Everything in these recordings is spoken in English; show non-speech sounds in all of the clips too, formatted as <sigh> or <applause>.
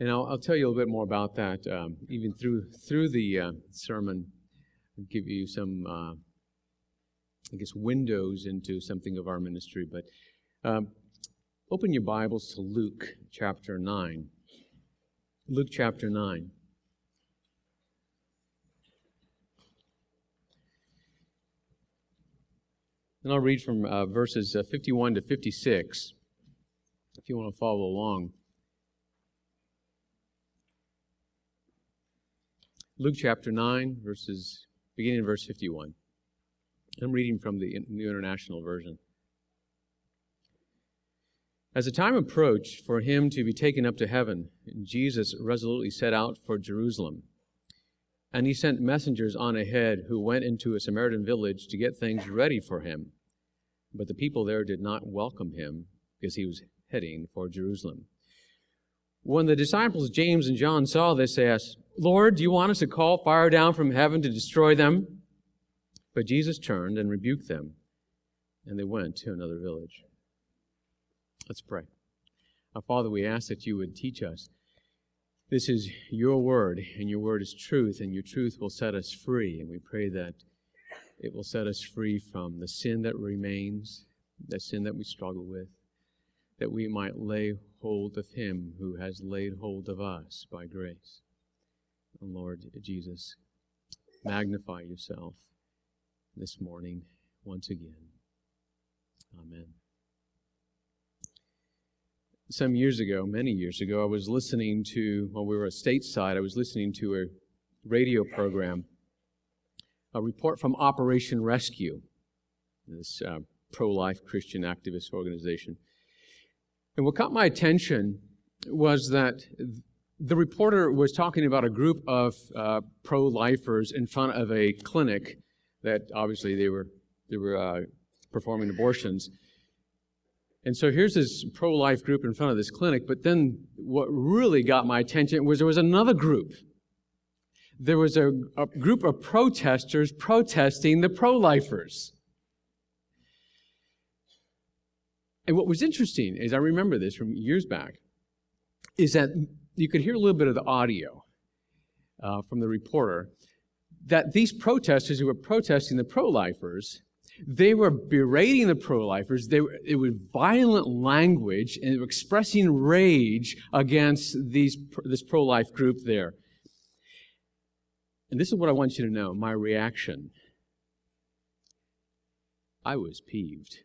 And I'll, I'll tell you a little bit more about that, um, even through through the uh, sermon. I'll give you some, uh, I guess, windows into something of our ministry. But um, open your Bibles to Luke chapter nine. Luke chapter nine. And I'll read from uh, verses uh, 51 to 56 if you want to follow along. Luke chapter 9, verses beginning in verse 51. I'm reading from the New International Version. As the time approached for him to be taken up to heaven, Jesus resolutely set out for Jerusalem. And he sent messengers on ahead who went into a Samaritan village to get things ready for him. But the people there did not welcome him because he was heading for Jerusalem. When the disciples James and John saw this, they asked, Lord, do you want us to call fire down from heaven to destroy them? But Jesus turned and rebuked them, and they went to another village. Let's pray. Our Father, we ask that you would teach us. This is your word, and your word is truth, and your truth will set us free. And we pray that it will set us free from the sin that remains, the sin that we struggle with, that we might lay hold of him who has laid hold of us by grace. Lord Jesus, magnify yourself this morning once again. Amen. Some years ago, many years ago, I was listening to, while we were at stateside, I was listening to a radio program, a report from Operation Rescue, this uh, pro life Christian activist organization. And what caught my attention was that the reporter was talking about a group of uh, pro-lifers in front of a clinic that obviously they were they were uh, performing abortions. And so here's this pro-life group in front of this clinic. But then what really got my attention was there was another group. There was a, a group of protesters protesting the pro-lifers. And what was interesting is I remember this from years back, is that you could hear a little bit of the audio uh, from the reporter that these protesters who were protesting the pro-lifers, they were berating the pro-lifers. They were, it was violent language and expressing rage against these, this pro-life group there. And this is what I want you to know my reaction. I was peeved.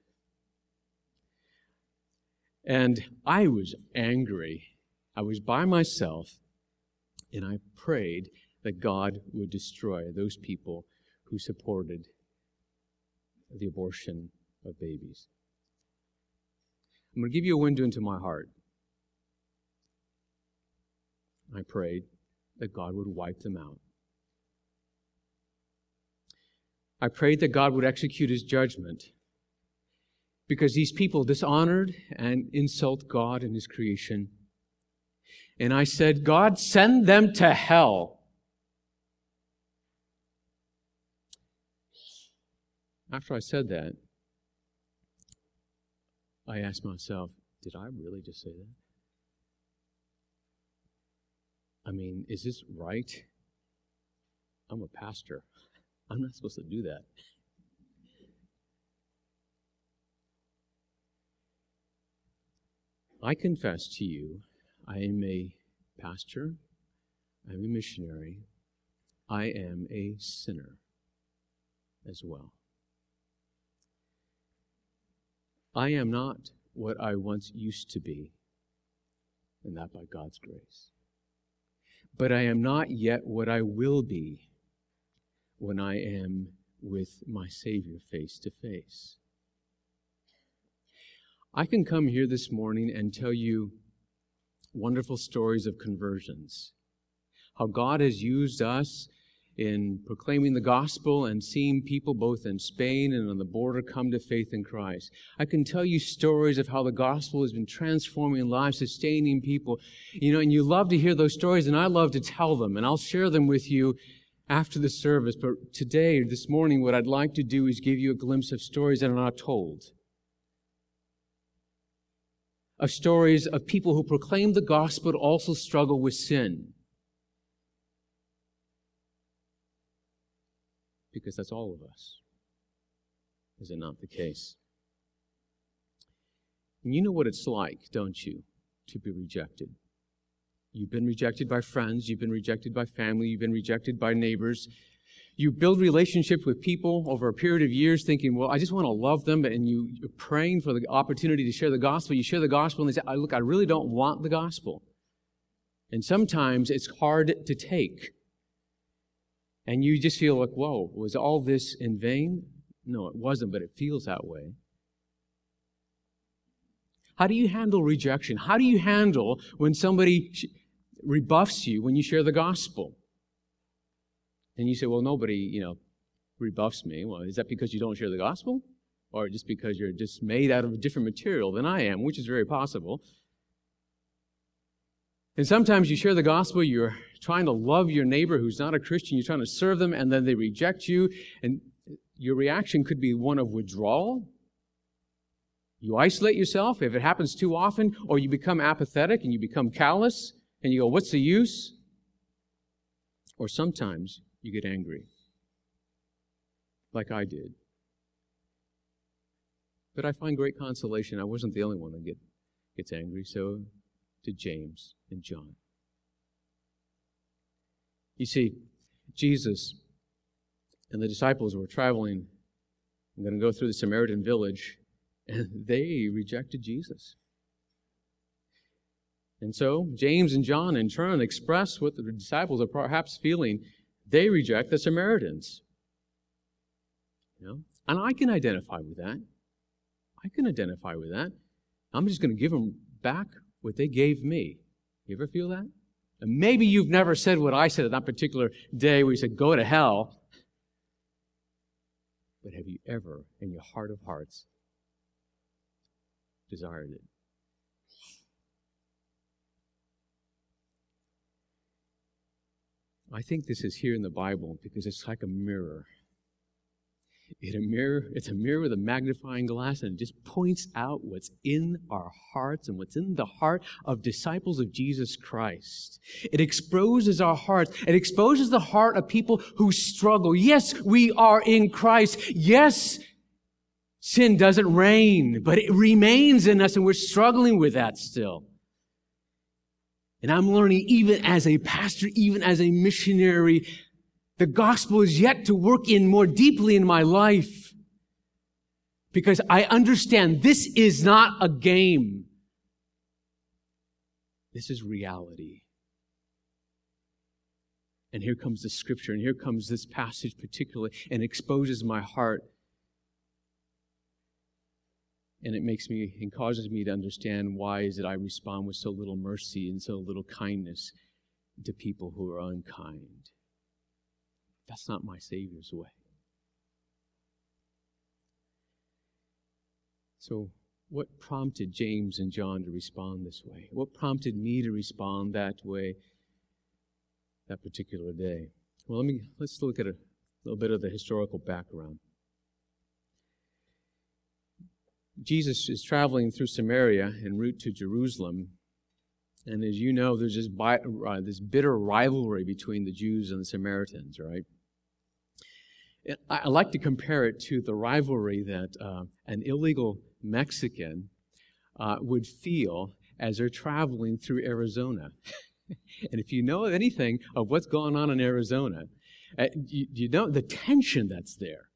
And I was angry I was by myself and I prayed that God would destroy those people who supported the abortion of babies. I'm going to give you a window into my heart. I prayed that God would wipe them out. I prayed that God would execute his judgment because these people dishonored and insult God and his creation and I said, God, send them to hell. After I said that, I asked myself, did I really just say that? I mean, is this right? I'm a pastor. I'm not supposed to do that. I confess to you I am a pastor. I'm a missionary. I am a sinner as well. I am not what I once used to be, and that by God's grace. But I am not yet what I will be when I am with my Savior face to face. I can come here this morning and tell you wonderful stories of conversions. How God has used us in proclaiming the gospel and seeing people both in Spain and on the border come to faith in Christ. I can tell you stories of how the gospel has been transforming lives, sustaining people. You know, and you love to hear those stories, and I love to tell them, and I'll share them with you after the service. But today, this morning, what I'd like to do is give you a glimpse of stories that are not told. Of stories of people who proclaim the gospel also struggle with sin. Because that's all of us. Is it not the case? And you know what it's like, don't you, to be rejected? You've been rejected by friends, you've been rejected by family, you've been rejected by neighbors. You build relationships with people over a period of years thinking, well, I just want to love them, and you, you're praying for the opportunity to share the gospel. You share the gospel, and they say, I, look, I really don't want the gospel. And sometimes it's hard to take. And you just feel like, whoa, was all this in vain? No, it wasn't, but it feels that way. How do you handle rejection? How do you handle when somebody rebuffs you when you share the gospel? And you say, well, nobody, you know, rebuffs me. Well, is that because you don't share the gospel? Or just because you're just made out of a different material than I am, which is very possible. And sometimes you share the gospel, you're trying to love your neighbor who's not a Christian, you're trying to serve them, and then they reject you, and your reaction could be one of withdrawal. You isolate yourself if it happens too often, or you become apathetic and you become callous, and you go, What's the use? Or sometimes you get angry, like I did. But I find great consolation. I wasn't the only one that get, gets angry, so did James and John. You see, Jesus and the disciples were traveling. I'm going to go through the Samaritan village, and <laughs> they rejected Jesus. And so, James and John, in turn, express what the disciples are perhaps feeling. They reject the Samaritans. You know? And I can identify with that. I can identify with that. I'm just going to give them back what they gave me. You ever feel that? And maybe you've never said what I said at that particular day where you said, go to hell. But have you ever, in your heart of hearts, desired it? I think this is here in the Bible because it's like a mirror. It a mirror, it's a mirror with a magnifying glass, and it just points out what's in our hearts and what's in the heart of disciples of Jesus Christ. It exposes our hearts. It exposes the heart of people who struggle. Yes, we are in Christ. Yes, sin doesn't reign, but it remains in us, and we're struggling with that still. And I'm learning even as a pastor, even as a missionary, the gospel is yet to work in more deeply in my life. Because I understand this is not a game. This is reality. And here comes the scripture, and here comes this passage particularly, and exposes my heart and it makes me and causes me to understand why is it I respond with so little mercy and so little kindness to people who are unkind. That's not my Savior's way. So, what prompted James and John to respond this way? What prompted me to respond that way that particular day? Well, let me let's look at a little bit of the historical background. Jesus is traveling through Samaria en route to Jerusalem. And as you know, there's this, bi- uh, this bitter rivalry between the Jews and the Samaritans, right? I, I like to compare it to the rivalry that uh, an illegal Mexican uh, would feel as they're traveling through Arizona. <laughs> and if you know anything of what's going on in Arizona, uh, you, you know the tension that's there.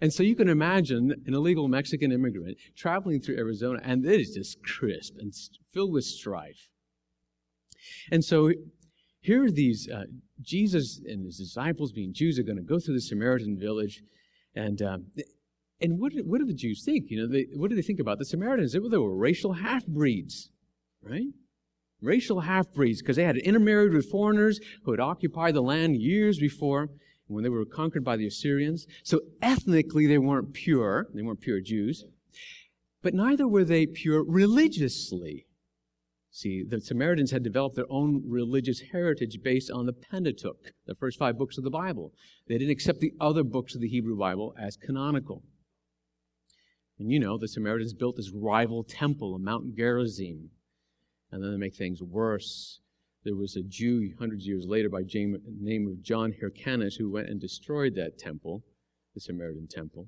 And so you can imagine an illegal Mexican immigrant traveling through Arizona, and it is just crisp and filled with strife. And so here are these uh, Jesus and his disciples, being Jews, are going to go through the Samaritan village, and um, and what what do the Jews think? You know, they, what do they think about the Samaritans? They, they were racial half breeds, right? Racial half breeds because they had intermarried with foreigners who had occupied the land years before when they were conquered by the Assyrians. So ethnically, they weren't pure. They weren't pure Jews. But neither were they pure religiously. See, the Samaritans had developed their own religious heritage based on the Pentateuch, the first five books of the Bible. They didn't accept the other books of the Hebrew Bible as canonical. And you know, the Samaritans built this rival temple on Mount Gerizim. And then they make things worse. There was a Jew hundreds of years later by the name of John Hyrcanus who went and destroyed that temple, the Samaritan temple.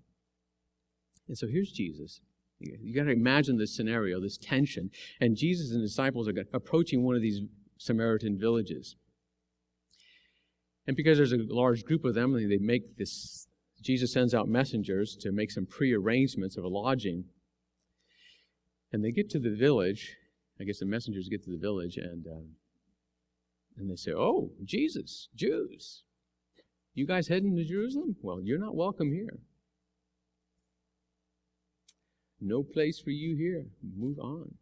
And so here's Jesus. You got to imagine this scenario, this tension. And Jesus and disciples are approaching one of these Samaritan villages. And because there's a large group of them, they make this Jesus sends out messengers to make some prearrangements of a lodging. And they get to the village. I guess the messengers get to the village and, um, and they say, Oh, Jesus, Jews, you guys heading to Jerusalem? Well, you're not welcome here. No place for you here. Move on.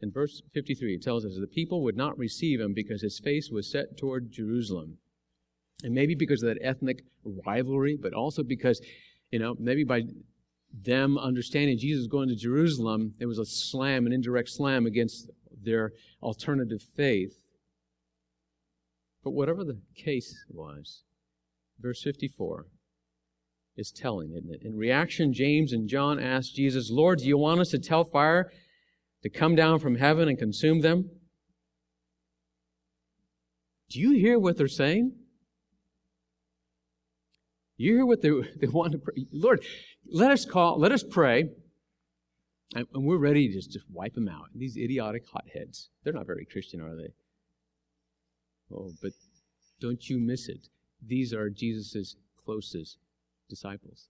In verse 53, it tells us the people would not receive him because his face was set toward Jerusalem. And maybe because of that ethnic rivalry, but also because, you know, maybe by them understanding Jesus going to Jerusalem, there was a slam, an indirect slam against their alternative faith. But whatever the case was, verse 54 is telling, isn't it? In reaction, James and John asked Jesus, Lord, do you want us to tell fire to come down from heaven and consume them? Do you hear what they're saying? You hear what they, <laughs> they want to pray? Lord, let us call, let us pray. And, and we're ready to just, just wipe them out. These idiotic hotheads. They're not very Christian, are they? Oh, but don't you miss it. These are Jesus' closest disciples.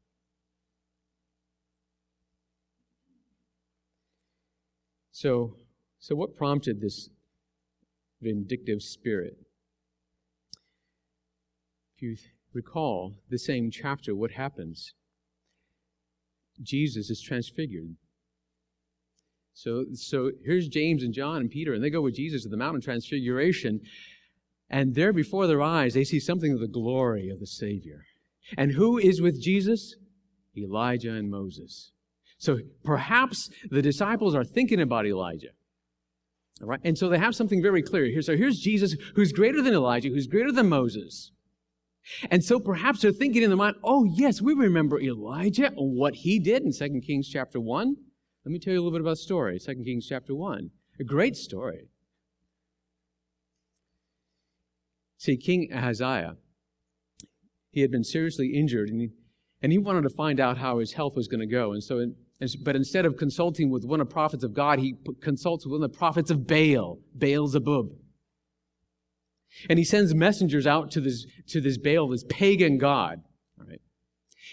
So, so what prompted this vindictive spirit? If you recall the same chapter, what happens? Jesus is transfigured. So, so here's James and John and Peter, and they go with Jesus to the mountain transfiguration. And there before their eyes, they see something of the glory of the Savior. And who is with Jesus? Elijah and Moses. So perhaps the disciples are thinking about Elijah. All right? And so they have something very clear here. So here's Jesus who's greater than Elijah, who's greater than Moses. And so perhaps they're thinking in their mind, oh, yes, we remember Elijah what he did in 2 Kings chapter 1. Let me tell you a little bit about the story, 2 Kings chapter 1. A great story. See, King Ahaziah, he had been seriously injured and he, and he wanted to find out how his health was going to go. And so, in, but instead of consulting with one of the prophets of God, he consults with one of the prophets of Baal, Baal Zebub. And he sends messengers out to this, to this Baal, this pagan god. Right?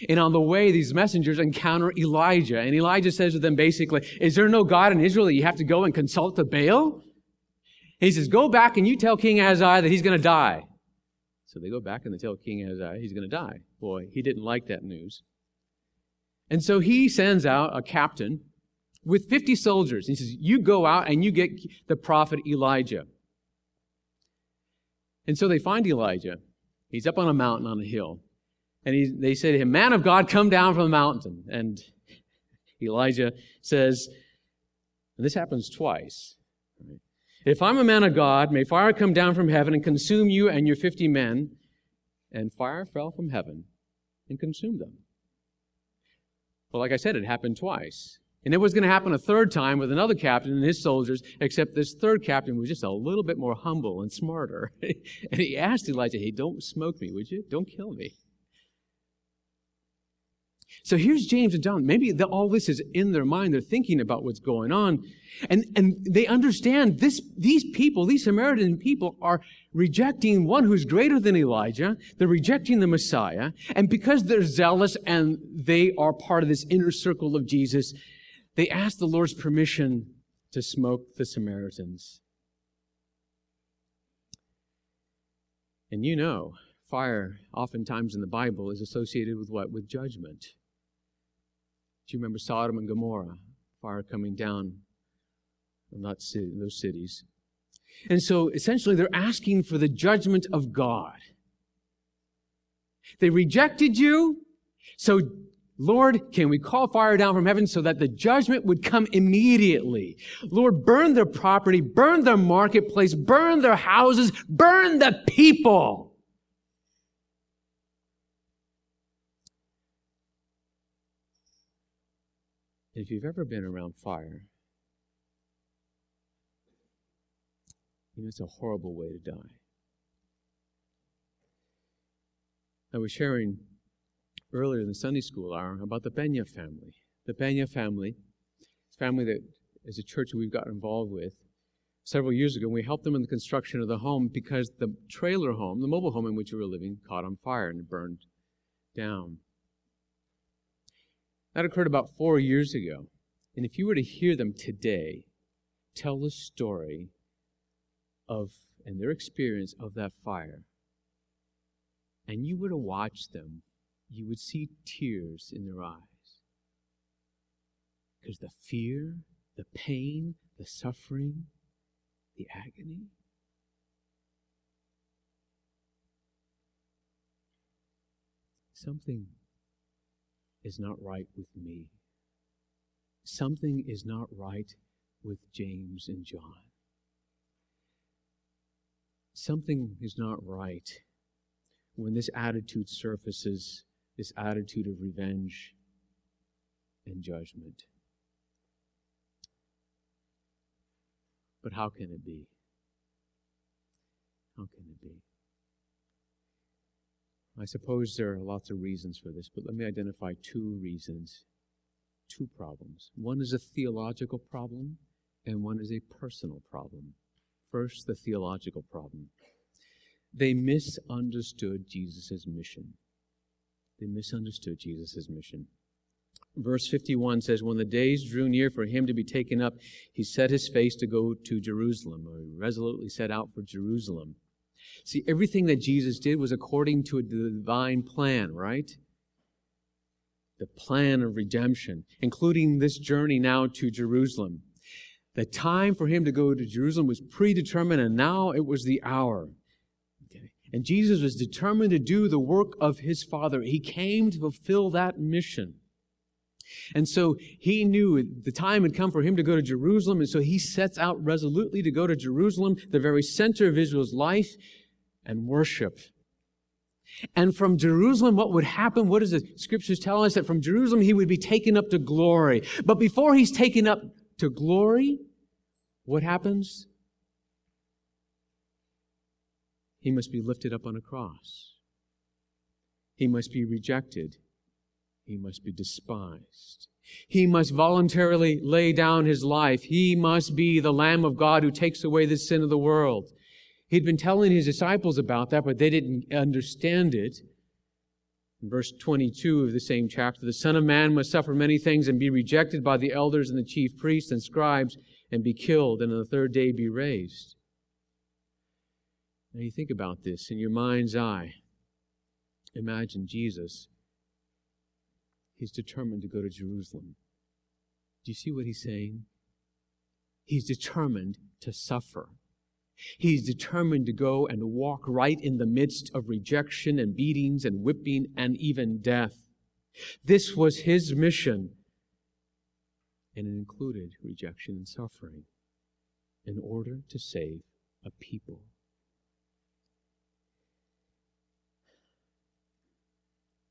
And on the way, these messengers encounter Elijah. And Elijah says to them basically, Is there no God in Israel that you have to go and consult the Baal? He says, Go back and you tell King Ahaziah that he's going to die. So they go back and they tell King Ahaziah he's going to die. Boy, he didn't like that news. And so he sends out a captain with 50 soldiers. He says, You go out and you get the prophet Elijah. And so they find Elijah. He's up on a mountain on a hill. And he, they say to him, Man of God, come down from the mountain. And Elijah says, and this happens twice. If I'm a man of God, may fire come down from heaven and consume you and your 50 men. And fire fell from heaven and consumed them. Well, like I said, it happened twice. And it was going to happen a third time with another captain and his soldiers, except this third captain was just a little bit more humble and smarter. <laughs> and he asked Elijah, Hey, don't smoke me, would you? Don't kill me. So here's James and John. Maybe the, all this is in their mind. They're thinking about what's going on. And, and they understand this, these people, these Samaritan people are rejecting one who's greater than Elijah. They're rejecting the Messiah. And because they're zealous and they are part of this inner circle of Jesus, they ask the Lord's permission to smoke the Samaritans. And you know, fire oftentimes in the Bible is associated with what? With judgment. Do you remember Sodom and Gomorrah? Fire coming down on that city, those cities. And so essentially they're asking for the judgment of God. They rejected you, so Lord, can we call fire down from heaven so that the judgment would come immediately? Lord, burn their property, burn their marketplace, burn their houses, burn the people. If you've ever been around fire, you know it's a horrible way to die. I was sharing earlier in the Sunday school hour about the Benya family. The Benya family, it's a family that is a church that we've gotten involved with several years ago. We helped them in the construction of the home because the trailer home, the mobile home in which we were living, caught on fire and burned down. That occurred about four years ago. And if you were to hear them today tell the story of and their experience of that fire, and you were to watch them, you would see tears in their eyes. Because the fear, the pain, the suffering, the agony. Something is not right with me. Something is not right with James and John. Something is not right when this attitude surfaces, this attitude of revenge and judgment. But how can it be? How can it be? I suppose there are lots of reasons for this, but let me identify two reasons, two problems. One is a theological problem, and one is a personal problem. First, the theological problem. They misunderstood Jesus' mission. They misunderstood Jesus' mission. Verse 51 says, When the days drew near for him to be taken up, he set his face to go to Jerusalem, or he resolutely set out for Jerusalem. See, everything that Jesus did was according to a divine plan, right? The plan of redemption, including this journey now to Jerusalem. The time for him to go to Jerusalem was predetermined, and now it was the hour. Okay. And Jesus was determined to do the work of his Father. He came to fulfill that mission. And so he knew the time had come for him to go to Jerusalem, and so he sets out resolutely to go to Jerusalem, the very center of Israel's life, and worship. And from Jerusalem, what would happen? What does the scriptures tell us? That from Jerusalem, he would be taken up to glory. But before he's taken up to glory, what happens? He must be lifted up on a cross. He must be rejected he must be despised. He must voluntarily lay down his life. He must be the Lamb of God who takes away the sin of the world. He'd been telling his disciples about that, but they didn't understand it. In verse 22 of the same chapter, the Son of Man must suffer many things and be rejected by the elders and the chief priests and scribes and be killed and on the third day be raised. Now you think about this in your mind's eye. Imagine Jesus he's determined to go to Jerusalem. Do you see what he's saying? He's determined to suffer. He's determined to go and walk right in the midst of rejection and beatings and whipping and even death. This was his mission, and it included rejection and suffering in order to save a people.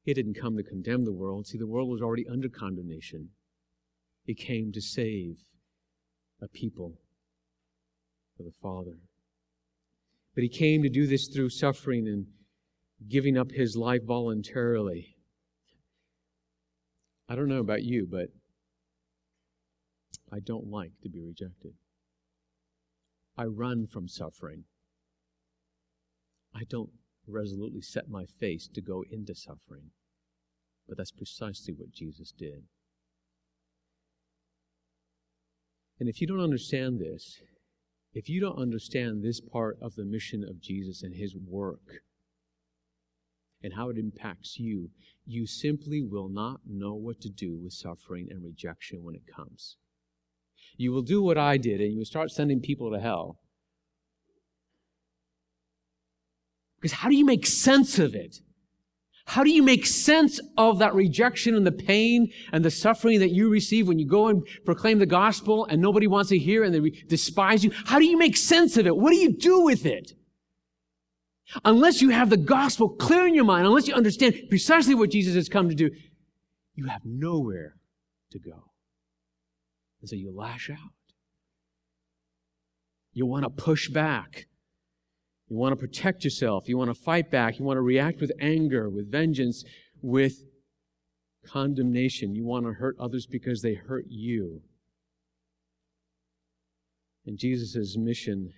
He didn't come to condemn the world. See, the world was already under condemnation. He came to save a people for the Father. But he came to do this through suffering and giving up his life voluntarily. I don't know about you, but I don't like to be rejected. I run from suffering. I don't resolutely set my face to go into suffering. But that's precisely what Jesus did. And if you don't understand this, if you don't understand this part of the mission of Jesus and his work and how it impacts you, you simply will not know what to do with suffering and rejection when it comes. You will do what I did and you will start sending people to hell Because how do you make sense of it? How do you make sense of that rejection and the pain and the suffering that you receive when you go and proclaim the gospel and nobody wants to hear and they despise you? How do you make sense of it? What do you do with it? Unless you have the gospel clear in your mind, unless you understand precisely what Jesus has come to do, you have nowhere to go. And so you lash out. You want to push back. You want to protect yourself. You want to fight back. You want to react with anger, with vengeance, with condemnation. You want to hurt others because they hurt you. And Jesus' mission,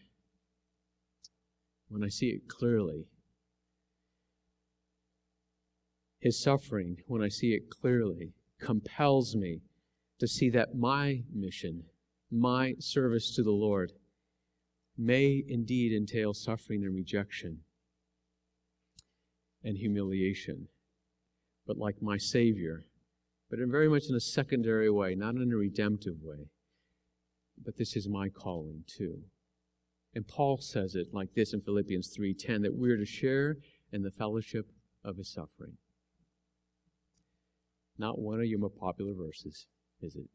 when I see it clearly, his suffering, when I see it clearly, compels me to see that my mission, my service to the Lord, may indeed entail suffering and rejection and humiliation. But like my Savior, but in very much in a secondary way, not in a redemptive way. But this is my calling too. And Paul says it like this in Philippians 3:10 that we're to share in the fellowship of his suffering. Not one of your more popular verses, is it?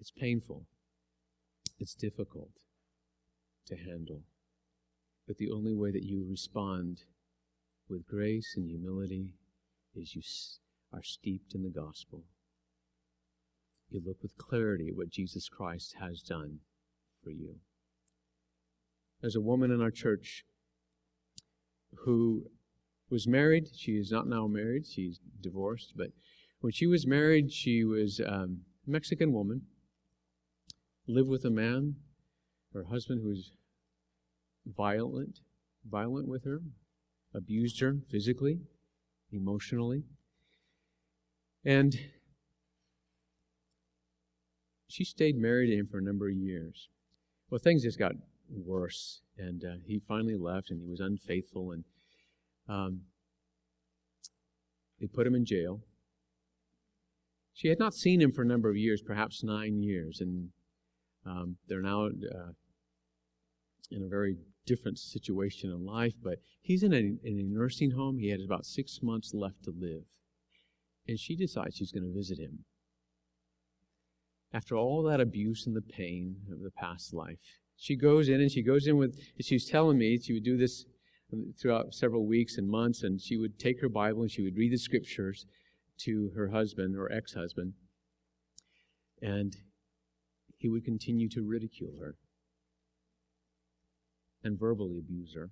It's painful. It's difficult to handle. But the only way that you respond with grace and humility is you are steeped in the gospel. You look with clarity at what Jesus Christ has done for you. There's a woman in our church who was married. She is not now married. She's divorced. But when she was married, she was um, a Mexican woman. Lived with a man, her husband, who was violent, violent with her, abused her physically, emotionally. And she stayed married to him for a number of years. Well, things just got worse, and uh, he finally left, and he was unfaithful, and um, they put him in jail. She had not seen him for a number of years, perhaps nine years, and um, they're now uh, in a very different situation in life, but he's in a, in a nursing home. He had about six months left to live. And she decides she's going to visit him. After all that abuse and the pain of the past life, she goes in and she goes in with, she was telling me she would do this throughout several weeks and months, and she would take her Bible and she would read the scriptures to her husband or ex husband. And he would continue to ridicule her and verbally abuse her.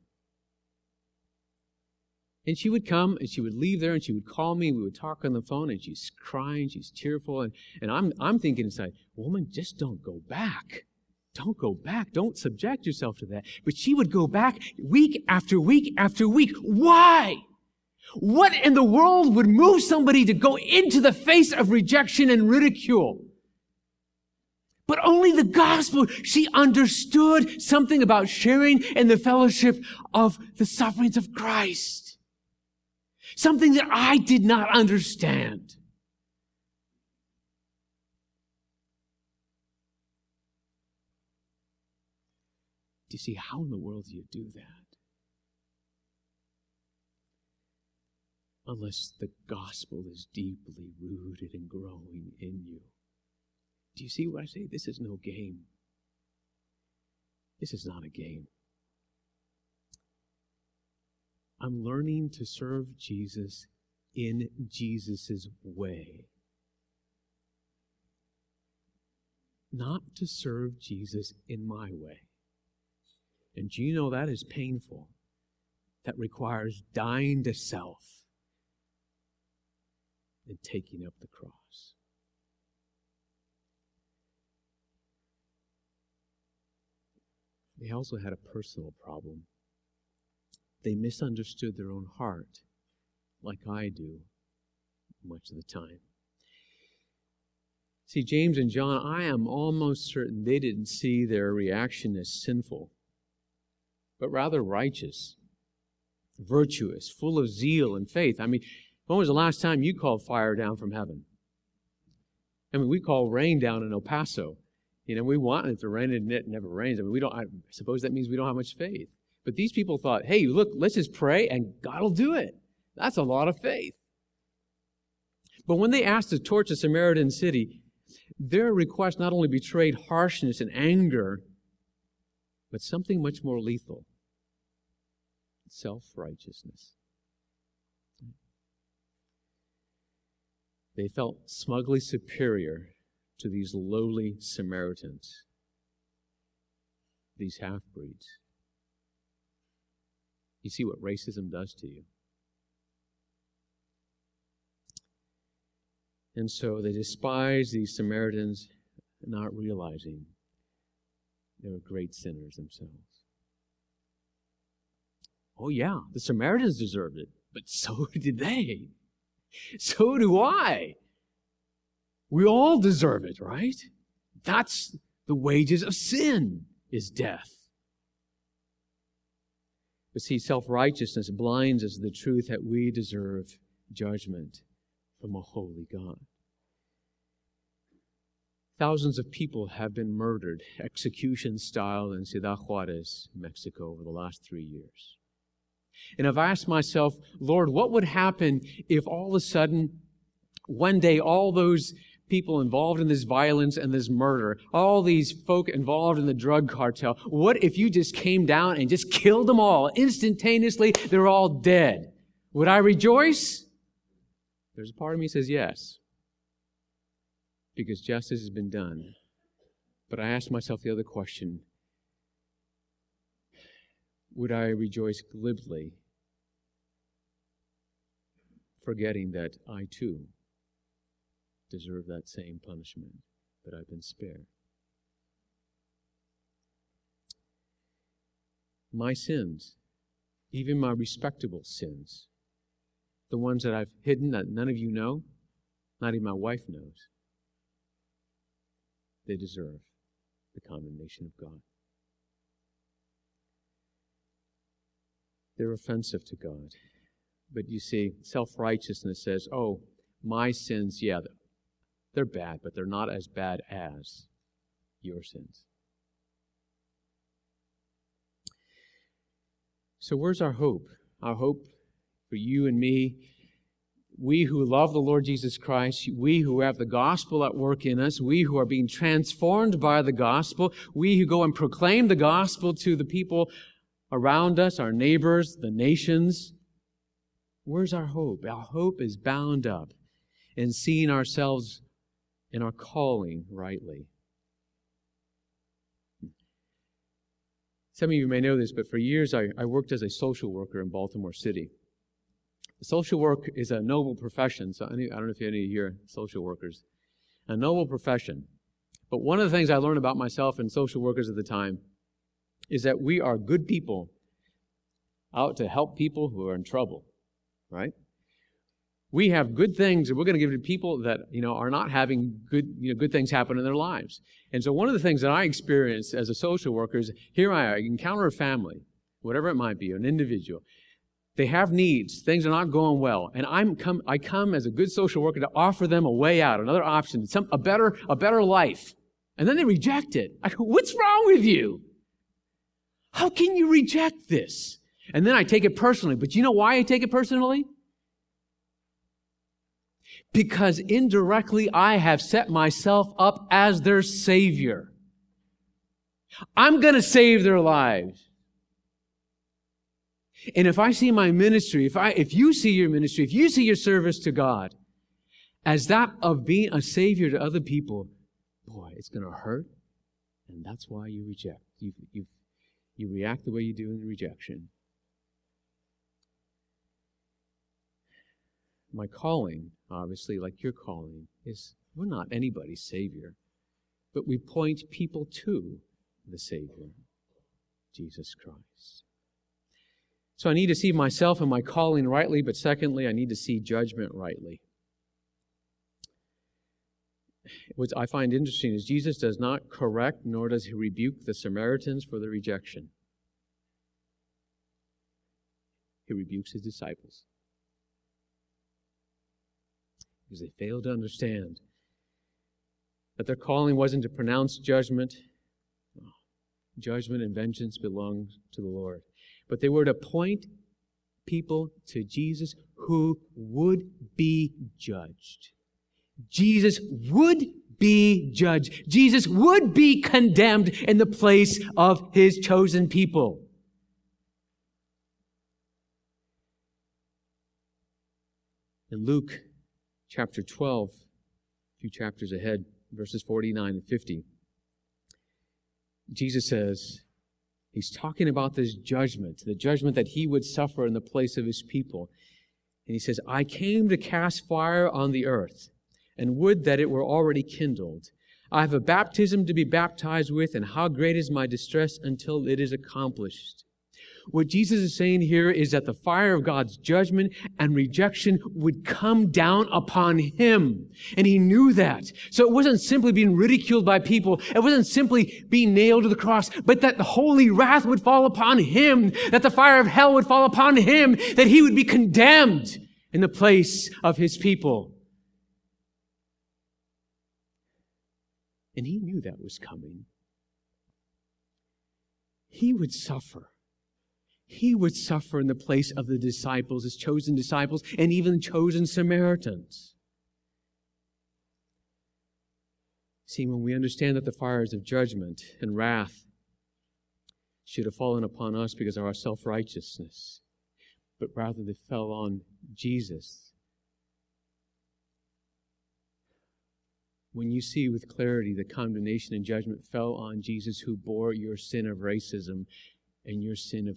And she would come and she would leave there and she would call me. We would talk on the phone and she's crying, she's tearful. And, and I'm, I'm thinking inside, woman, just don't go back. Don't go back. Don't subject yourself to that. But she would go back week after week after week. Why? What in the world would move somebody to go into the face of rejection and ridicule? But only the gospel. She understood something about sharing in the fellowship of the sufferings of Christ. Something that I did not understand. Do you see how in the world do you do that? Unless the gospel is deeply rooted and growing in you. Do you see what I say? This is no game. This is not a game. I'm learning to serve Jesus in Jesus' way. Not to serve Jesus in my way. And do you know that is painful? That requires dying to self and taking up the cross. They also had a personal problem. They misunderstood their own heart, like I do much of the time. See, James and John, I am almost certain they didn't see their reaction as sinful, but rather righteous, virtuous, full of zeal and faith. I mean, when was the last time you called fire down from heaven? I mean, we call rain down in El Paso. You know, we want it to rain and it never rains. I mean, we don't, I suppose that means we don't have much faith. But these people thought, hey, look, let's just pray and God will do it. That's a lot of faith. But when they asked to torch a Samaritan city, their request not only betrayed harshness and anger, but something much more lethal self righteousness. they felt smugly superior to these lowly Samaritans, these half breeds. You see what racism does to you. And so they despise these Samaritans, not realizing they were great sinners themselves. Oh, yeah, the Samaritans deserved it, but so <laughs> did they. So do I. We all deserve it, right? That's the wages of sin is death. But see, self righteousness blinds us to the truth that we deserve judgment from a holy God. Thousands of people have been murdered, execution style, in Ciudad Juarez, Mexico, over the last three years. And I've asked myself, Lord, what would happen if all of a sudden, one day, all those people involved in this violence and this murder, all these folk involved in the drug cartel, what if you just came down and just killed them all instantaneously? They're all dead. Would I rejoice? There's a part of me says yes because justice has been done. But I ask myself the other question Would I rejoice glibly, forgetting that I too deserve that same punishment, but I've been spared? My sins, even my respectable sins, the ones that I've hidden that none of you know, not even my wife knows, they deserve the condemnation of God. They're offensive to God. But you see, self righteousness says, oh, my sins, yeah, they're bad, but they're not as bad as your sins. So, where's our hope? Our hope for you and me we who love the Lord Jesus Christ, we who have the gospel at work in us, we who are being transformed by the gospel, we who go and proclaim the gospel to the people around us, our neighbors, the nations. Where's our hope? Our hope is bound up in seeing ourselves in our calling rightly. Some of you may know this, but for years I, I worked as a social worker in Baltimore City. Social work is a noble profession. So I don't know if any of you are social workers. A noble profession. But one of the things I learned about myself and social workers at the time is that we are good people out to help people who are in trouble, right? We have good things and we're going to give to people that, you know, are not having good, you know, good things happen in their lives. And so one of the things that I experienced as a social worker is here I, I encounter a family, whatever it might be, an individual, they have needs. Things are not going well. And I'm come, I come as a good social worker to offer them a way out, another option, some, a better, a better life. And then they reject it. I go, what's wrong with you? How can you reject this? And then I take it personally. But you know why I take it personally? Because indirectly I have set myself up as their savior. I'm going to save their lives. And if I see my ministry, if I, if you see your ministry, if you see your service to God as that of being a savior to other people, boy, it's going to hurt. And that's why you reject. You, you, you react the way you do in rejection. My calling, obviously, like your calling, is we're not anybody's savior, but we point people to the Savior, Jesus Christ. So I need to see myself and my calling rightly, but secondly, I need to see judgment rightly. What I find interesting is Jesus does not correct nor does he rebuke the Samaritans for their rejection. He rebukes his disciples because they failed to understand that their calling wasn't to pronounce judgment. Judgment and vengeance belong to the Lord but they were to point people to Jesus who would be judged. Jesus would be judged. Jesus would be condemned in the place of his chosen people. In Luke chapter 12, a few chapters ahead, verses 49 and 50. Jesus says, He's talking about this judgment, the judgment that he would suffer in the place of his people. And he says, I came to cast fire on the earth, and would that it were already kindled. I have a baptism to be baptized with, and how great is my distress until it is accomplished. What Jesus is saying here is that the fire of God's judgment and rejection would come down upon him. And he knew that. So it wasn't simply being ridiculed by people. It wasn't simply being nailed to the cross, but that the holy wrath would fall upon him, that the fire of hell would fall upon him, that he would be condemned in the place of his people. And he knew that was coming. He would suffer he would suffer in the place of the disciples, his chosen disciples, and even chosen Samaritans. See, when we understand that the fires of judgment and wrath should have fallen upon us because of our self righteousness, but rather they fell on Jesus. When you see with clarity the condemnation and judgment fell on Jesus, who bore your sin of racism and your sin of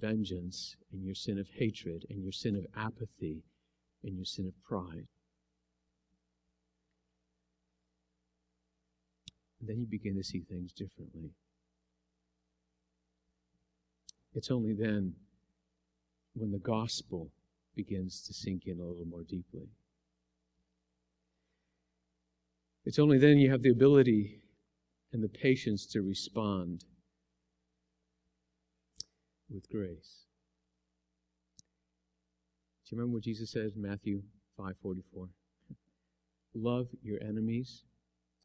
vengeance and your sin of hatred and your sin of apathy and your sin of pride. And then you begin to see things differently. It's only then when the gospel begins to sink in a little more deeply. It's only then you have the ability and the patience to respond with grace. Do you remember what Jesus says in Matthew 5:44? Love your enemies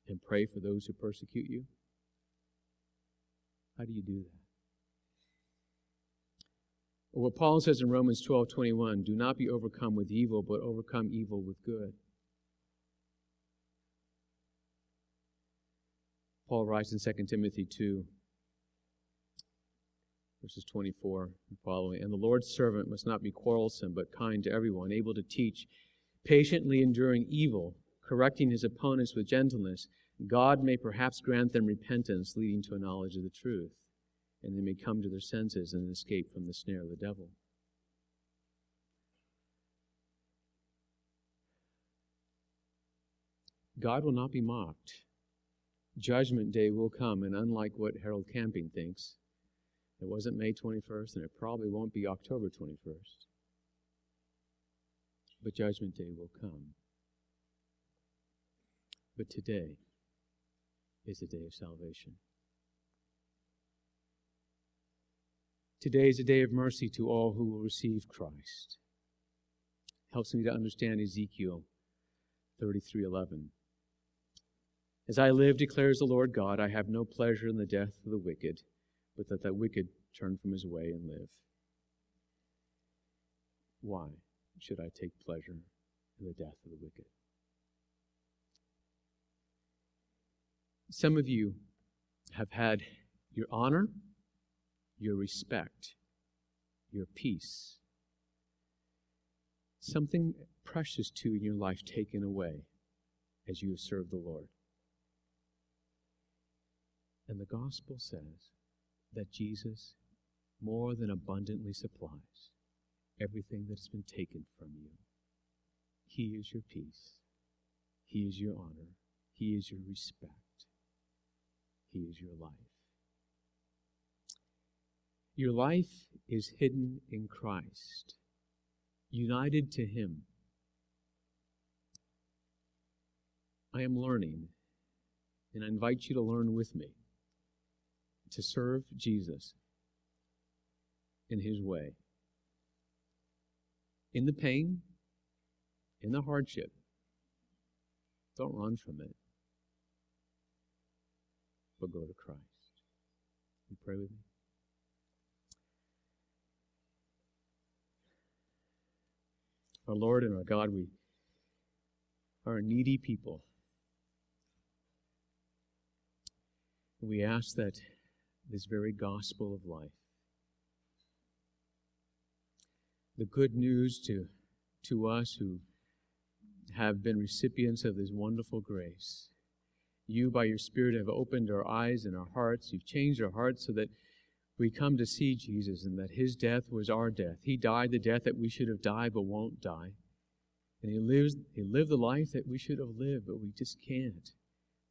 and pray for those who persecute you. How do you do that? Or what Paul says in Romans 12:21, do not be overcome with evil, but overcome evil with good. Paul writes in 2 Timothy 2 verses 24 and following. And the Lord's servant must not be quarrelsome, but kind to everyone, able to teach, patiently enduring evil, correcting his opponents with gentleness. God may perhaps grant them repentance, leading to a knowledge of the truth, and they may come to their senses and escape from the snare of the devil. God will not be mocked. Judgment day will come, and unlike what Harold Camping thinks, it wasn't May 21st, and it probably won't be October 21st. But Judgment Day will come. But today is the day of salvation. Today is a day of mercy to all who will receive Christ. Helps me to understand Ezekiel 33:11. As I live, declares the Lord God, I have no pleasure in the death of the wicked but that the wicked turn from his way and live. Why should I take pleasure in the death of the wicked? Some of you have had your honor, your respect, your peace, something precious to in your life taken away as you have served the Lord. And the gospel says that Jesus more than abundantly supplies everything that has been taken from you. He is your peace. He is your honor. He is your respect. He is your life. Your life is hidden in Christ, united to Him. I am learning, and I invite you to learn with me to serve Jesus in His way. In the pain, in the hardship, don't run from it, but go to Christ. You pray with me? Our Lord and our God, we are a needy people. We ask that this very gospel of life. The good news to, to us who have been recipients of this wonderful grace. You, by your Spirit, have opened our eyes and our hearts. You've changed our hearts so that we come to see Jesus and that his death was our death. He died the death that we should have died but won't die. And he lives he lived the life that we should have lived, but we just can't.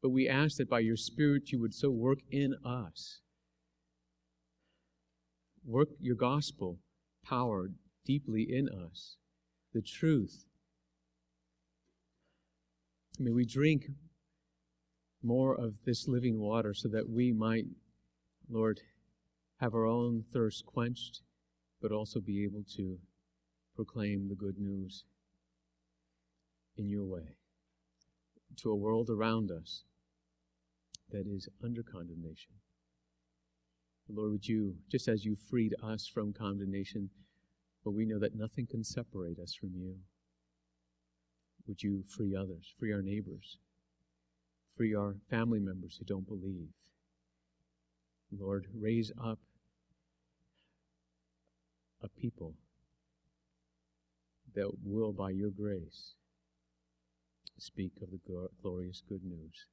But we ask that by your Spirit you would so work in us. Work your gospel power deeply in us, the truth. May we drink more of this living water so that we might, Lord, have our own thirst quenched, but also be able to proclaim the good news in your way to a world around us that is under condemnation. Lord, would you, just as you freed us from condemnation, but we know that nothing can separate us from you, would you free others, free our neighbors, free our family members who don't believe? Lord, raise up a people that will, by your grace, speak of the glorious good news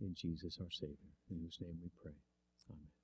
in Jesus our Savior, in whose name we pray. Amen.